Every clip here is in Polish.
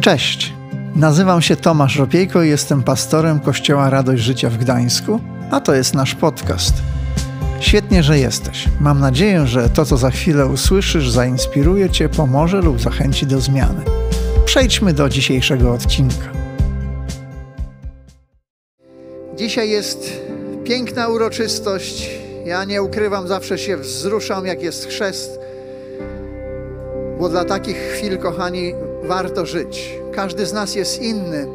Cześć, nazywam się Tomasz Ropiejko i jestem pastorem Kościoła Radość Życia w Gdańsku, a to jest nasz podcast. Świetnie, że jesteś. Mam nadzieję, że to, co za chwilę usłyszysz, zainspiruje Cię, pomoże lub zachęci do zmiany. Przejdźmy do dzisiejszego odcinka. Dzisiaj jest piękna uroczystość. Ja nie ukrywam, zawsze się wzruszam, jak jest chrzest, bo dla takich chwil, kochani, warto żyć. Każdy z nas jest inny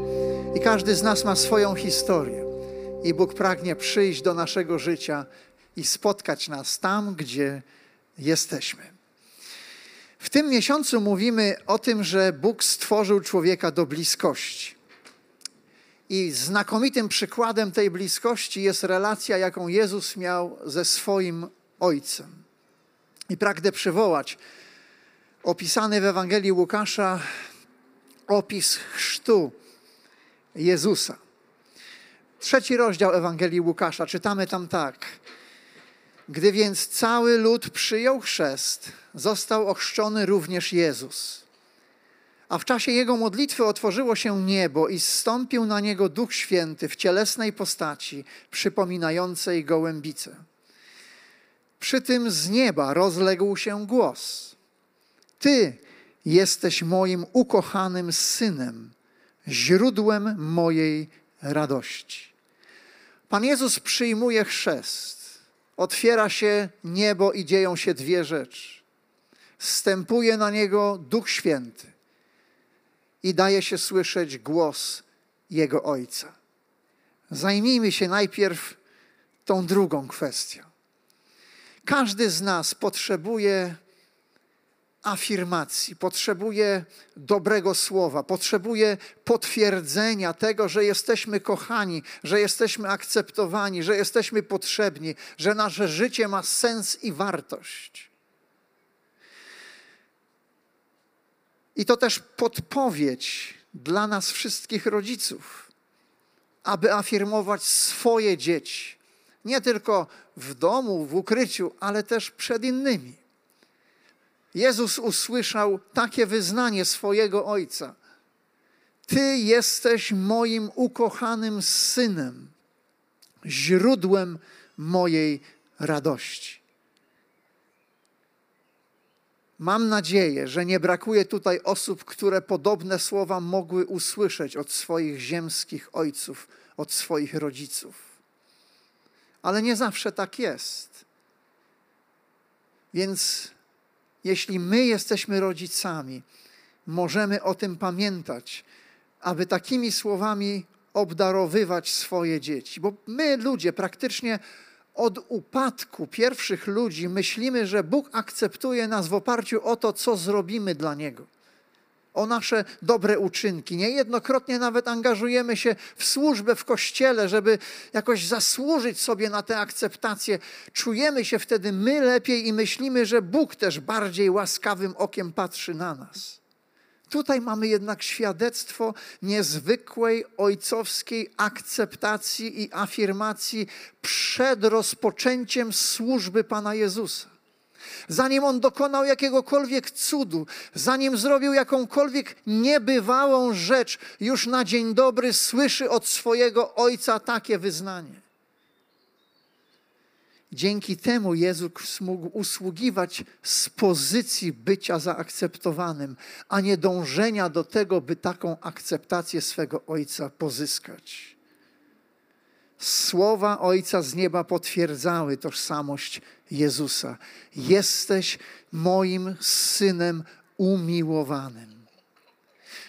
i każdy z nas ma swoją historię. I Bóg pragnie przyjść do naszego życia i spotkać nas tam, gdzie jesteśmy. W tym miesiącu mówimy o tym, że Bóg stworzył człowieka do bliskości. I znakomitym przykładem tej bliskości jest relacja, jaką Jezus miał ze swoim Ojcem. I pragnę przywołać opisany w Ewangelii Łukasza opis chrztu Jezusa. Trzeci rozdział Ewangelii Łukasza, czytamy tam tak. Gdy więc cały lud przyjął chrzest, został ochrzczony również Jezus. A w czasie jego modlitwy otworzyło się niebo i zstąpił na niego Duch Święty w cielesnej postaci, przypominającej gołębicę. Przy tym z nieba rozległ się głos: Ty jesteś moim ukochanym synem, źródłem mojej radości. Pan Jezus przyjmuje chrzest. Otwiera się niebo i dzieją się dwie rzeczy. Stępuje na niego Duch Święty i daje się słyszeć głos Jego Ojca. Zajmijmy się najpierw tą drugą kwestią. Każdy z nas potrzebuje afirmacji, potrzebuje dobrego słowa, potrzebuje potwierdzenia tego, że jesteśmy kochani, że jesteśmy akceptowani, że jesteśmy potrzebni, że nasze życie ma sens i wartość. I to też podpowiedź dla nas wszystkich rodziców, aby afirmować swoje dzieci, nie tylko w domu, w ukryciu, ale też przed innymi. Jezus usłyszał takie wyznanie swojego Ojca: Ty jesteś moim ukochanym synem, źródłem mojej radości. Mam nadzieję, że nie brakuje tutaj osób, które podobne słowa mogły usłyszeć od swoich ziemskich ojców, od swoich rodziców. Ale nie zawsze tak jest. Więc jeśli my jesteśmy rodzicami, możemy o tym pamiętać, aby takimi słowami obdarowywać swoje dzieci. Bo my, ludzie, praktycznie od upadku pierwszych ludzi myślimy, że Bóg akceptuje nas w oparciu o to, co zrobimy dla Niego. O nasze dobre uczynki. Niejednokrotnie nawet angażujemy się w służbę w kościele, żeby jakoś zasłużyć sobie na tę akceptację. Czujemy się wtedy my lepiej i myślimy, że Bóg też bardziej łaskawym okiem patrzy na nas. Tutaj mamy jednak świadectwo niezwykłej ojcowskiej akceptacji i afirmacji przed rozpoczęciem służby Pana Jezusa. Zanim on dokonał jakiegokolwiek cudu, zanim zrobił jakąkolwiek niebywałą rzecz, już na dzień dobry słyszy od swojego ojca takie wyznanie. Dzięki temu Jezus mógł usługiwać z pozycji bycia zaakceptowanym, a nie dążenia do tego, by taką akceptację swego Ojca pozyskać. Słowa Ojca z nieba potwierdzały tożsamość Jezusa. Jesteś moim synem umiłowanym.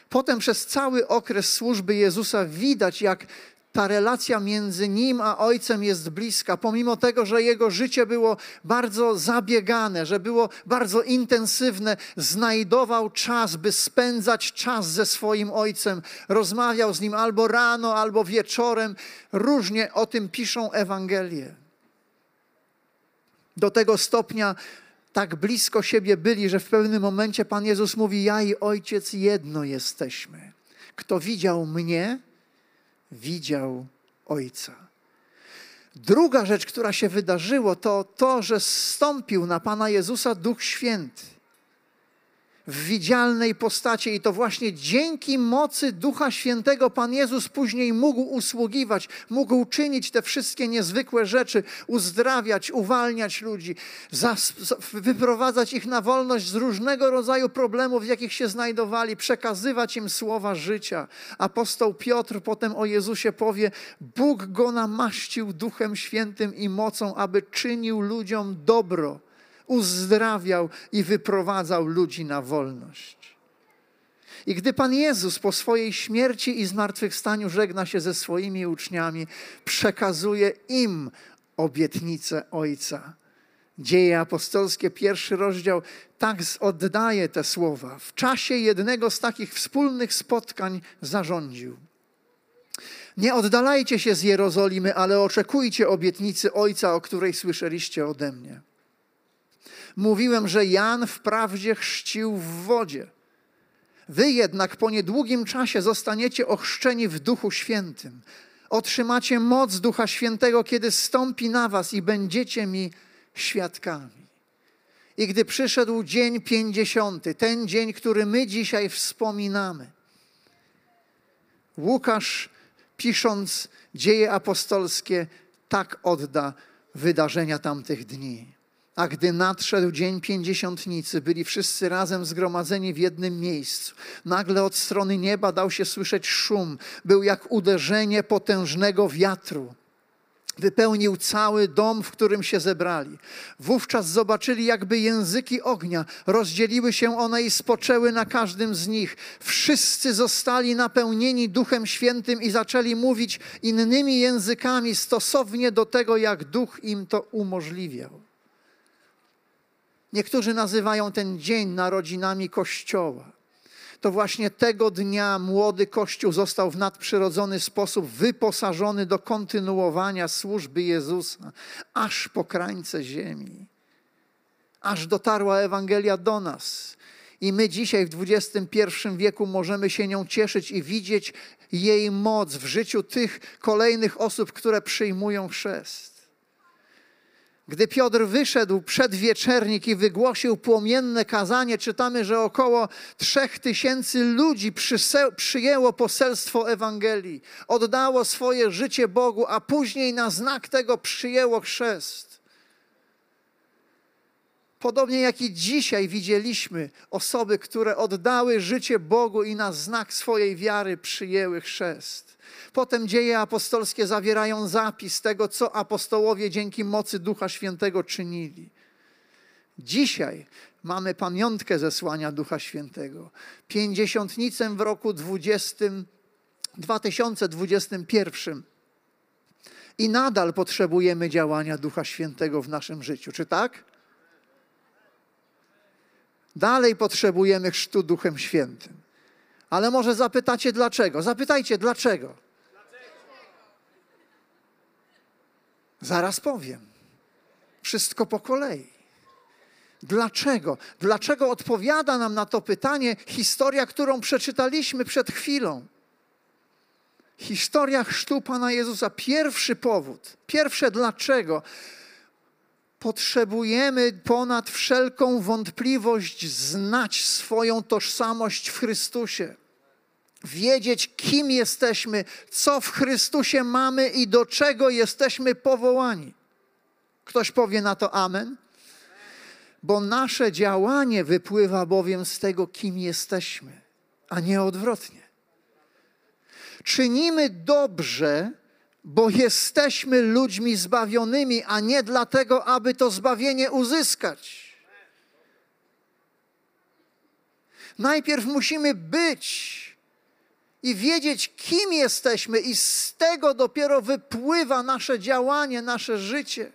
Potem przez cały okres służby Jezusa widać, jak ta relacja między nim a ojcem jest bliska, pomimo tego, że jego życie było bardzo zabiegane, że było bardzo intensywne, znajdował czas, by spędzać czas ze swoim ojcem. Rozmawiał z nim albo rano, albo wieczorem. Różnie o tym piszą Ewangelie. Do tego stopnia tak blisko siebie byli, że w pewnym momencie Pan Jezus mówi: Ja i ojciec jedno jesteśmy. Kto widział mnie, widział Ojca. Druga rzecz, która się wydarzyło, to to, że zstąpił na Pana Jezusa Duch Święty. W widzialnej postaci i to właśnie dzięki mocy Ducha Świętego Pan Jezus później mógł usługiwać, mógł czynić te wszystkie niezwykłe rzeczy, uzdrawiać, uwalniać ludzi, wyprowadzać ich na wolność z różnego rodzaju problemów, w jakich się znajdowali, przekazywać im słowa życia. Apostoł Piotr potem o Jezusie powie: Bóg go namaścił Duchem Świętym i mocą, aby czynił ludziom dobro uzdrawiał i wyprowadzał ludzi na wolność. I gdy Pan Jezus po swojej śmierci i zmartwychwstaniu żegna się ze swoimi uczniami, przekazuje im obietnicę Ojca. Dzieje apostolskie, pierwszy rozdział, tak oddaje te słowa. W czasie jednego z takich wspólnych spotkań zarządził. Nie oddalajcie się z Jerozolimy, ale oczekujcie obietnicy Ojca, o której słyszeliście ode mnie. Mówiłem, że Jan wprawdzie chrzcił w wodzie. Wy jednak po niedługim czasie zostaniecie ochrzczeni w Duchu Świętym. Otrzymacie moc Ducha Świętego, kiedy stąpi na was i będziecie mi świadkami. I gdy przyszedł dzień pięćdziesiąty, ten dzień, który my dzisiaj wspominamy, Łukasz, pisząc dzieje apostolskie, tak odda wydarzenia tamtych dni. A gdy nadszedł dzień pięćdziesiątnicy, byli wszyscy razem zgromadzeni w jednym miejscu. Nagle od strony nieba dał się słyszeć szum. Był jak uderzenie potężnego wiatru. Wypełnił cały dom, w którym się zebrali. Wówczas zobaczyli, jakby języki ognia. Rozdzieliły się one i spoczęły na każdym z nich. Wszyscy zostali napełnieni Duchem Świętym i zaczęli mówić innymi językami stosownie do tego, jak Duch im to umożliwiał. Niektórzy nazywają ten dzień narodzinami Kościoła. To właśnie tego dnia młody Kościół został w nadprzyrodzony sposób wyposażony do kontynuowania służby Jezusa aż po krańce ziemi. Aż dotarła Ewangelia do nas. I my dzisiaj w XXI wieku możemy się nią cieszyć i widzieć jej moc w życiu tych kolejnych osób, które przyjmują chrzest. Gdy Piotr wyszedł przed wieczernik i wygłosił płomienne kazanie, czytamy, że około trzech tysięcy ludzi przyjęło poselstwo Ewangelii, oddało swoje życie Bogu, a później na znak tego przyjęło chrzest. Podobnie jak i dzisiaj widzieliśmy osoby, które oddały życie Bogu i na znak swojej wiary przyjęły chrzest. Potem dzieje apostolskie zawierają zapis tego, co apostołowie dzięki mocy Ducha Świętego czynili. Dzisiaj mamy pamiątkę zesłania Ducha Świętego. Pięćdziesiątnicę w roku 20, 2021. I nadal potrzebujemy działania Ducha Świętego w naszym życiu, czy tak? Dalej potrzebujemy chrztu Duchem Świętym. Ale może zapytacie dlaczego? Zapytajcie dlaczego. Zaraz powiem. Wszystko po kolei. Dlaczego? Dlaczego odpowiada nam na to pytanie historia, którą przeczytaliśmy przed chwilą? Historia chrztu Pana Jezusa. Pierwszy powód, pierwsze dlaczego. Potrzebujemy ponad wszelką wątpliwość znać swoją tożsamość w Chrystusie wiedzieć, kim jesteśmy, co w Chrystusie mamy i do czego jesteśmy powołani. Ktoś powie na to Amen? Bo nasze działanie wypływa bowiem z tego, kim jesteśmy, a nie odwrotnie. Czynimy dobrze, bo jesteśmy ludźmi zbawionymi, a nie dlatego, aby to zbawienie uzyskać. Najpierw musimy być i wiedzieć, kim jesteśmy, i z tego dopiero wypływa nasze działanie, nasze życie.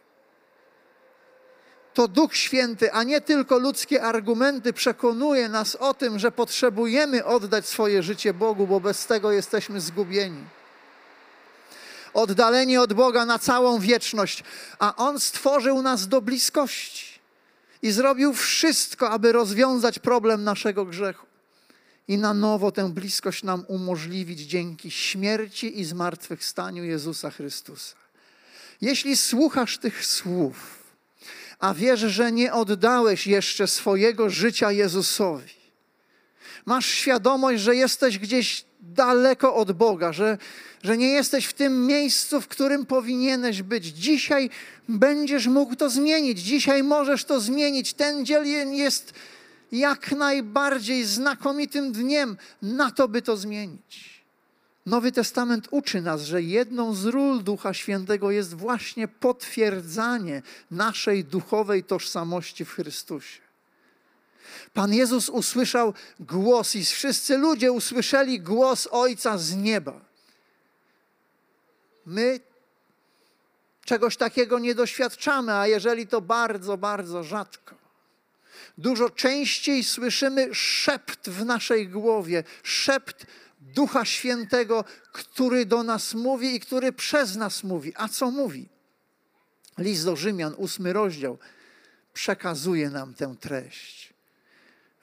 To Duch Święty, a nie tylko ludzkie argumenty, przekonuje nas o tym, że potrzebujemy oddać swoje życie Bogu, bo bez tego jesteśmy zgubieni. Oddaleni od Boga na całą wieczność, a On stworzył nas do bliskości i zrobił wszystko, aby rozwiązać problem naszego grzechu i na nowo tę bliskość nam umożliwić dzięki śmierci i zmartwychwstaniu Jezusa Chrystusa. Jeśli słuchasz tych słów, a wiesz, że nie oddałeś jeszcze swojego życia Jezusowi, Masz świadomość, że jesteś gdzieś daleko od Boga, że, że nie jesteś w tym miejscu, w którym powinieneś być. Dzisiaj będziesz mógł to zmienić. Dzisiaj możesz to zmienić. Ten dzień jest jak najbardziej znakomitym dniem na to, by to zmienić. Nowy Testament uczy nas, że jedną z ról Ducha Świętego jest właśnie potwierdzanie naszej duchowej tożsamości w Chrystusie. Pan Jezus usłyszał głos i wszyscy ludzie usłyszeli głos Ojca z nieba. My czegoś takiego nie doświadczamy, a jeżeli to bardzo, bardzo rzadko. Dużo częściej słyszymy szept w naszej głowie, szept Ducha Świętego, który do nas mówi i który przez nas mówi. A co mówi? List do Rzymian, ósmy rozdział, przekazuje nam tę treść.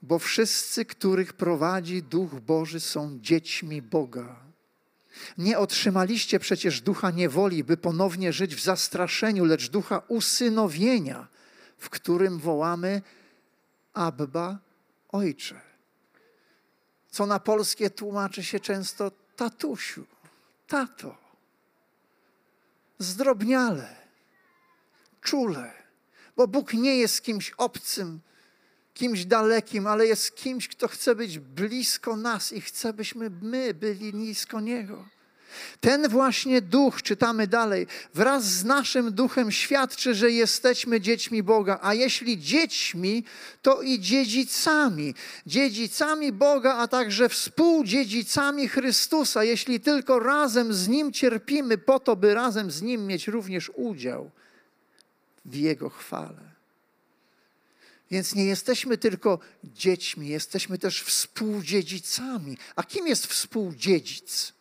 Bo wszyscy, których prowadzi Duch Boży, są dziećmi Boga. Nie otrzymaliście przecież ducha niewoli, by ponownie żyć w zastraszeniu, lecz ducha usynowienia, w którym wołamy Abba, Ojcze co na polskie tłumaczy się często tatusiu, tato. Zdrobniale, czule, bo Bóg nie jest kimś obcym, kimś dalekim, ale jest kimś, kto chce być blisko nas i chce, byśmy my byli blisko Niego. Ten właśnie duch, czytamy dalej, wraz z naszym duchem świadczy, że jesteśmy dziećmi Boga, a jeśli dziećmi, to i dziedzicami. Dziedzicami Boga, a także współdziedzicami Chrystusa, jeśli tylko razem z Nim cierpimy, po to, by razem z Nim mieć również udział w Jego chwale. Więc nie jesteśmy tylko dziećmi, jesteśmy też współdziedzicami. A kim jest współdziedzic?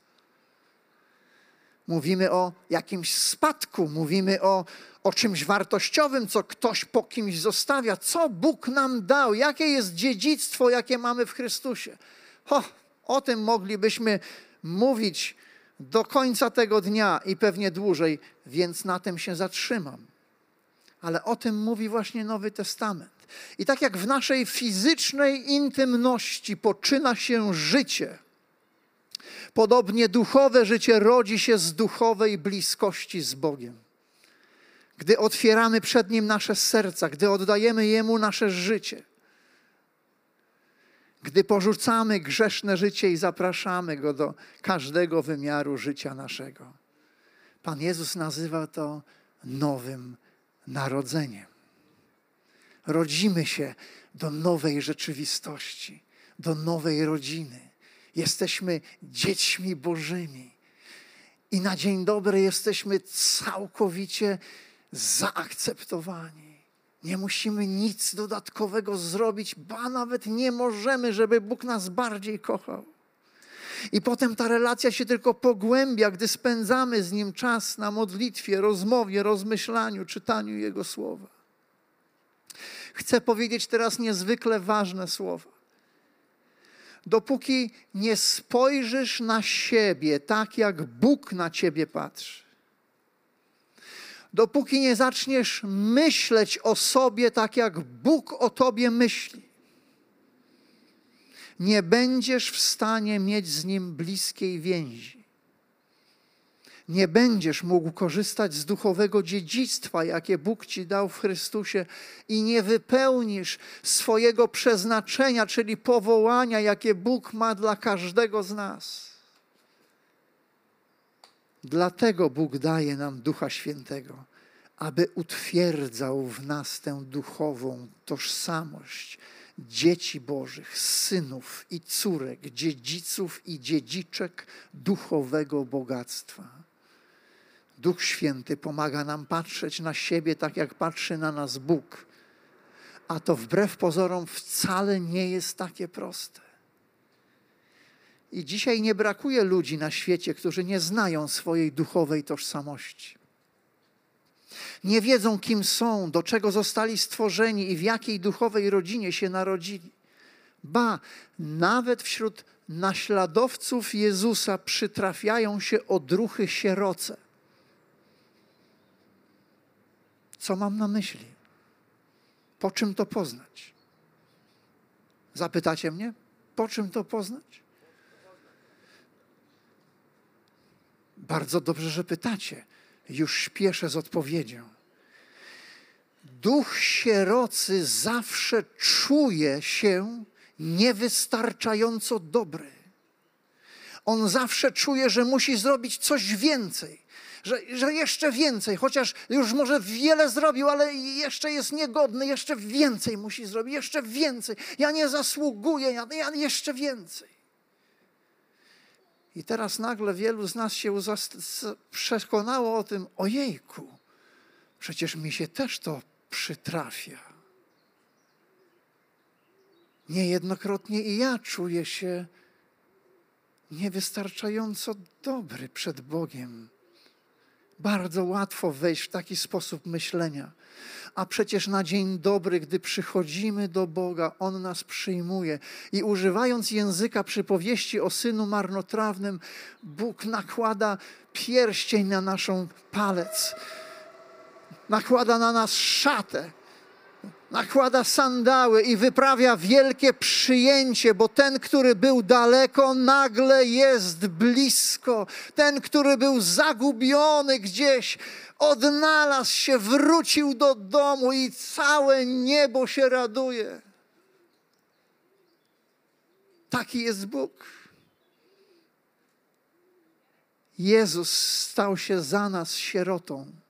Mówimy o jakimś spadku, mówimy o, o czymś wartościowym, co ktoś po kimś zostawia. Co Bóg nam dał? Jakie jest dziedzictwo, jakie mamy w Chrystusie? Ho, o tym moglibyśmy mówić do końca tego dnia i pewnie dłużej, więc na tym się zatrzymam. Ale o tym mówi właśnie Nowy Testament. I tak jak w naszej fizycznej intymności poczyna się życie, Podobnie duchowe życie rodzi się z duchowej bliskości z Bogiem. Gdy otwieramy przed Nim nasze serca, gdy oddajemy Jemu nasze życie, gdy porzucamy grzeszne życie i zapraszamy Go do każdego wymiaru życia naszego. Pan Jezus nazywa to nowym narodzeniem. Rodzimy się do nowej rzeczywistości, do nowej rodziny jesteśmy dziećmi Bożymi. I na dzień dobry jesteśmy całkowicie zaakceptowani. Nie musimy nic dodatkowego zrobić, ba nawet nie możemy, żeby Bóg nas bardziej kochał. I potem ta relacja się tylko pogłębia, gdy spędzamy z Nim czas na modlitwie, rozmowie, rozmyślaniu, czytaniu Jego słowa. Chcę powiedzieć teraz niezwykle ważne słowa dopóki nie spojrzysz na siebie tak, jak Bóg na ciebie patrzy. Dopóki nie zaczniesz myśleć o sobie tak, jak Bóg o tobie myśli, nie będziesz w stanie mieć z Nim bliskiej więzi nie będziesz mógł korzystać z duchowego dziedzictwa, jakie Bóg ci dał w Chrystusie, i nie wypełnisz swojego przeznaczenia, czyli powołania, jakie Bóg ma dla każdego z nas. Dlatego Bóg daje nam Ducha Świętego, aby utwierdzał w nas tę duchową tożsamość dzieci Bożych, synów i córek, dziedziców i dziedziczek duchowego bogactwa. Duch Święty pomaga nam patrzeć na siebie tak, jak patrzy na nas Bóg. A to wbrew pozorom wcale nie jest takie proste. I dzisiaj nie brakuje ludzi na świecie, którzy nie znają swojej duchowej tożsamości. Nie wiedzą, kim są, do czego zostali stworzeni i w jakiej duchowej rodzinie się narodzili. Ba, nawet wśród naśladowców Jezusa przytrafiają się odruchy sieroce. Co mam na myśli? Po czym to poznać? Zapytacie mnie? Po czym to poznać? Bardzo dobrze, że pytacie. Już śpieszę z odpowiedzią. Duch sierocy zawsze czuje się niewystarczająco dobry. On zawsze czuje, że musi zrobić coś więcej, że, że jeszcze więcej, chociaż już może wiele zrobił, ale jeszcze jest niegodny, jeszcze więcej musi zrobić, jeszcze więcej. Ja nie zasługuję, ja, ja jeszcze więcej. I teraz nagle wielu z nas się przekonało o tym, ojejku, przecież mi się też to przytrafia. Niejednokrotnie i ja czuję się niewystarczająco dobry przed Bogiem. Bardzo łatwo wejść w taki sposób myślenia. A przecież na dzień dobry, gdy przychodzimy do Boga, On nas przyjmuje. I używając języka przypowieści o synu marnotrawnym, Bóg nakłada pierścień na naszą palec, nakłada na nas szatę nakłada sandały i wyprawia wielkie przyjęcie, bo ten, który był daleko, nagle jest blisko. Ten, który był zagubiony gdzieś, odnalazł się, wrócił do domu i całe niebo się raduje. Taki jest Bóg. Jezus stał się za nas sierotą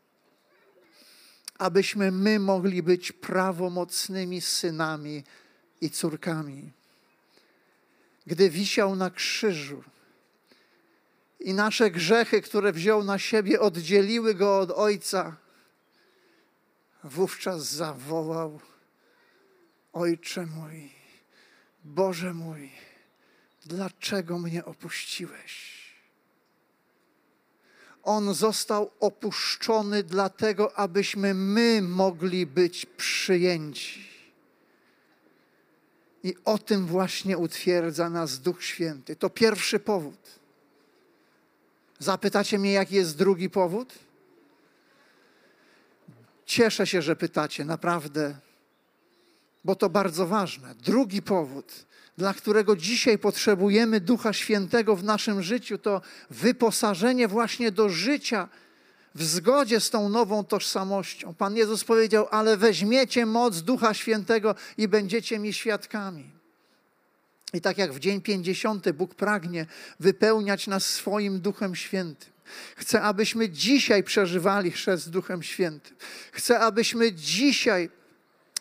abyśmy my mogli być prawomocnymi synami i córkami. Gdy wisiał na krzyżu i nasze grzechy, które wziął na siebie, oddzieliły go od Ojca, wówczas zawołał: Ojcze mój, Boże mój, dlaczego mnie opuściłeś? On został opuszczony dlatego, abyśmy my mogli być przyjęci. I o tym właśnie utwierdza nas Duch Święty. To pierwszy powód. Zapytacie mnie, jaki jest drugi powód? Cieszę się, że pytacie, naprawdę, bo to bardzo ważne. Drugi powód dla którego dzisiaj potrzebujemy Ducha Świętego w naszym życiu, to wyposażenie właśnie do życia w zgodzie z tą nową tożsamością. Pan Jezus powiedział: Ale weźmiecie moc Ducha Świętego i będziecie mi świadkami. I tak jak w dzień pięćdziesiąty Bóg pragnie wypełniać nas swoim Duchem Świętym. Chcę, abyśmy dzisiaj przeżywali chrzest Duchem Świętym. Chcę, abyśmy dzisiaj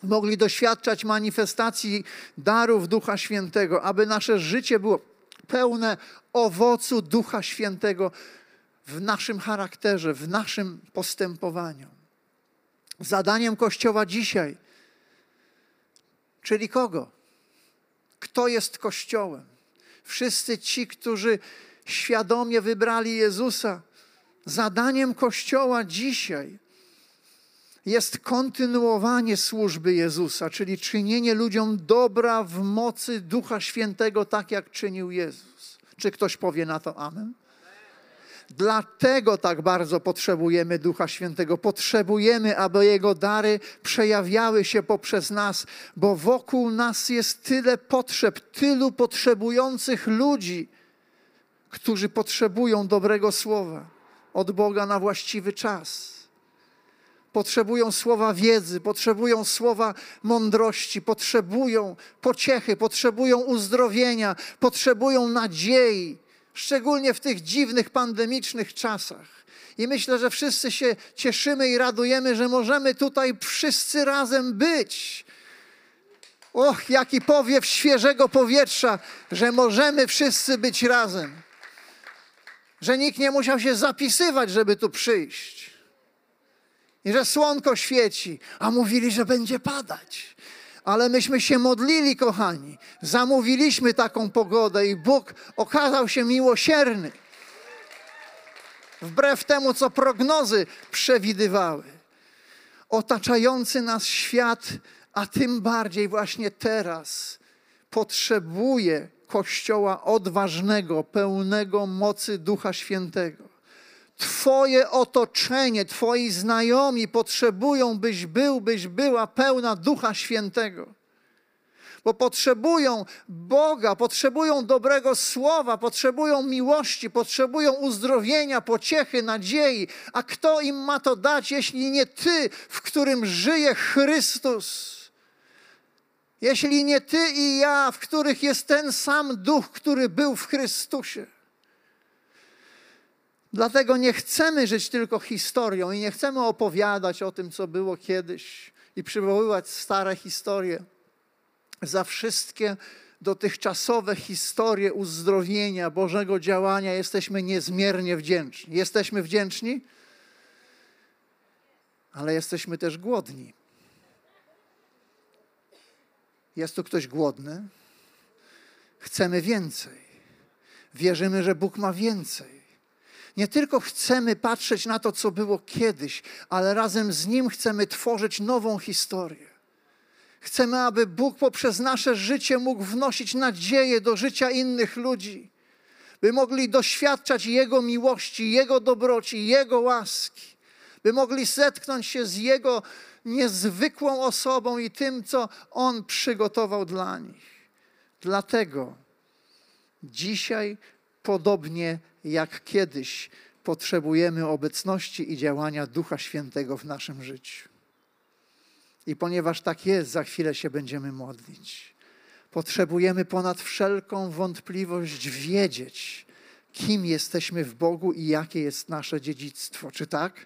mogli doświadczać manifestacji darów Ducha Świętego, aby nasze życie było pełne owocu Ducha Świętego w naszym charakterze, w naszym postępowaniu. Zadaniem Kościoła dzisiaj, czyli kogo? Kto jest Kościołem? Wszyscy ci, którzy świadomie wybrali Jezusa. Zadaniem Kościoła dzisiaj jest kontynuowanie służby Jezusa, czyli czynienie ludziom dobra w mocy Ducha Świętego, tak jak czynił Jezus. Czy ktoś powie na to Amen? Dlatego tak bardzo potrzebujemy Ducha Świętego. Potrzebujemy, aby Jego dary przejawiały się poprzez nas, bo wokół nas jest tyle potrzeb, tylu potrzebujących ludzi, którzy potrzebują dobrego słowa od Boga na właściwy czas potrzebują słowa wiedzy, potrzebują słowa mądrości, potrzebują pociechy, potrzebują uzdrowienia, potrzebują nadziei, szczególnie w tych dziwnych pandemicznych czasach. I myślę, że wszyscy się cieszymy i radujemy, że możemy tutaj wszyscy razem być. Och, jaki powiew świeżego powietrza, że możemy wszyscy być razem. Że nikt nie musiał się zapisywać, żeby tu przyjść i że słonko świeci, a mówili, że będzie padać. Ale myśmy się modlili, kochani. Zamówiliśmy taką pogodę i Bóg okazał się miłosierny. Wbrew temu, co prognozy przewidywały. Otaczający nas świat, a tym bardziej właśnie teraz, potrzebuje Kościoła odważnego, pełnego mocy Ducha Świętego. Twoje otoczenie, Twoi znajomi potrzebują, byś był, byś była pełna Ducha Świętego. bo potrzebują Boga, potrzebują dobrego słowa, potrzebują miłości, potrzebują uzdrowienia, pociechy, nadziei. A kto im ma to dać, jeśli nie Ty, w którym żyje Chrystus? Jeśli nie Ty i ja, w których jest ten sam duch, który był w Chrystusie. Dlatego nie chcemy żyć tylko historią i nie chcemy opowiadać o tym, co było kiedyś i przywoływać stare historie. Za wszystkie dotychczasowe historie uzdrowienia, Bożego działania jesteśmy niezmiernie wdzięczni. Jesteśmy wdzięczni, ale jesteśmy też głodni. Jest tu ktoś głodny? Chcemy więcej. Wierzymy, że Bóg ma więcej. Nie tylko chcemy patrzeć na to, co było kiedyś, ale razem z Nim chcemy tworzyć nową historię. Chcemy, aby Bóg poprzez nasze życie mógł wnosić nadzieję do życia innych ludzi, by mogli doświadczać Jego miłości, Jego dobroci, Jego łaski, by mogli zetknąć się z Jego niezwykłą osobą i tym, co On przygotował dla nich. Dlatego dzisiaj, podobnie jak kiedyś, potrzebujemy obecności i działania Ducha Świętego w naszym życiu. I ponieważ tak jest, za chwilę się będziemy modlić. Potrzebujemy ponad wszelką wątpliwość wiedzieć, kim jesteśmy w Bogu i jakie jest nasze dziedzictwo. Czy tak?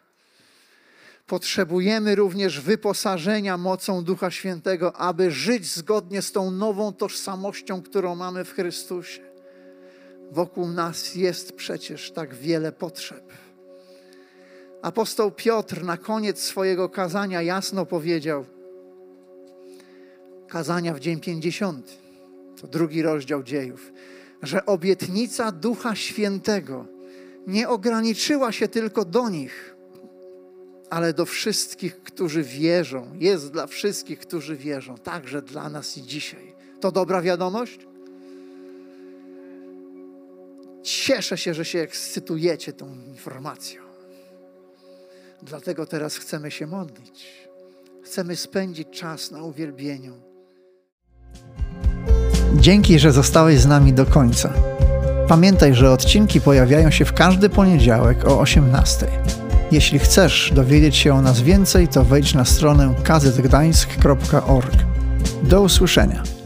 Potrzebujemy również wyposażenia mocą Ducha Świętego, aby żyć zgodnie z tą nową tożsamością, którą mamy w Chrystusie. Wokół nas jest przecież tak wiele potrzeb. Apostoł Piotr na koniec swojego kazania jasno powiedział, kazania w dzień pięćdziesiąty, to drugi rozdział dziejów, że obietnica Ducha Świętego nie ograniczyła się tylko do nich, ale do wszystkich, którzy wierzą. Jest dla wszystkich, którzy wierzą, także dla nas i dzisiaj. To dobra wiadomość? Cieszę się, że się ekscytujecie tą informacją. Dlatego teraz chcemy się modlić. Chcemy spędzić czas na uwielbieniu. Dzięki, że zostałeś z nami do końca. Pamiętaj, że odcinki pojawiają się w każdy poniedziałek o 18. Jeśli chcesz dowiedzieć się o nas więcej, to wejdź na stronę kazetgdańsk.org. Do usłyszenia.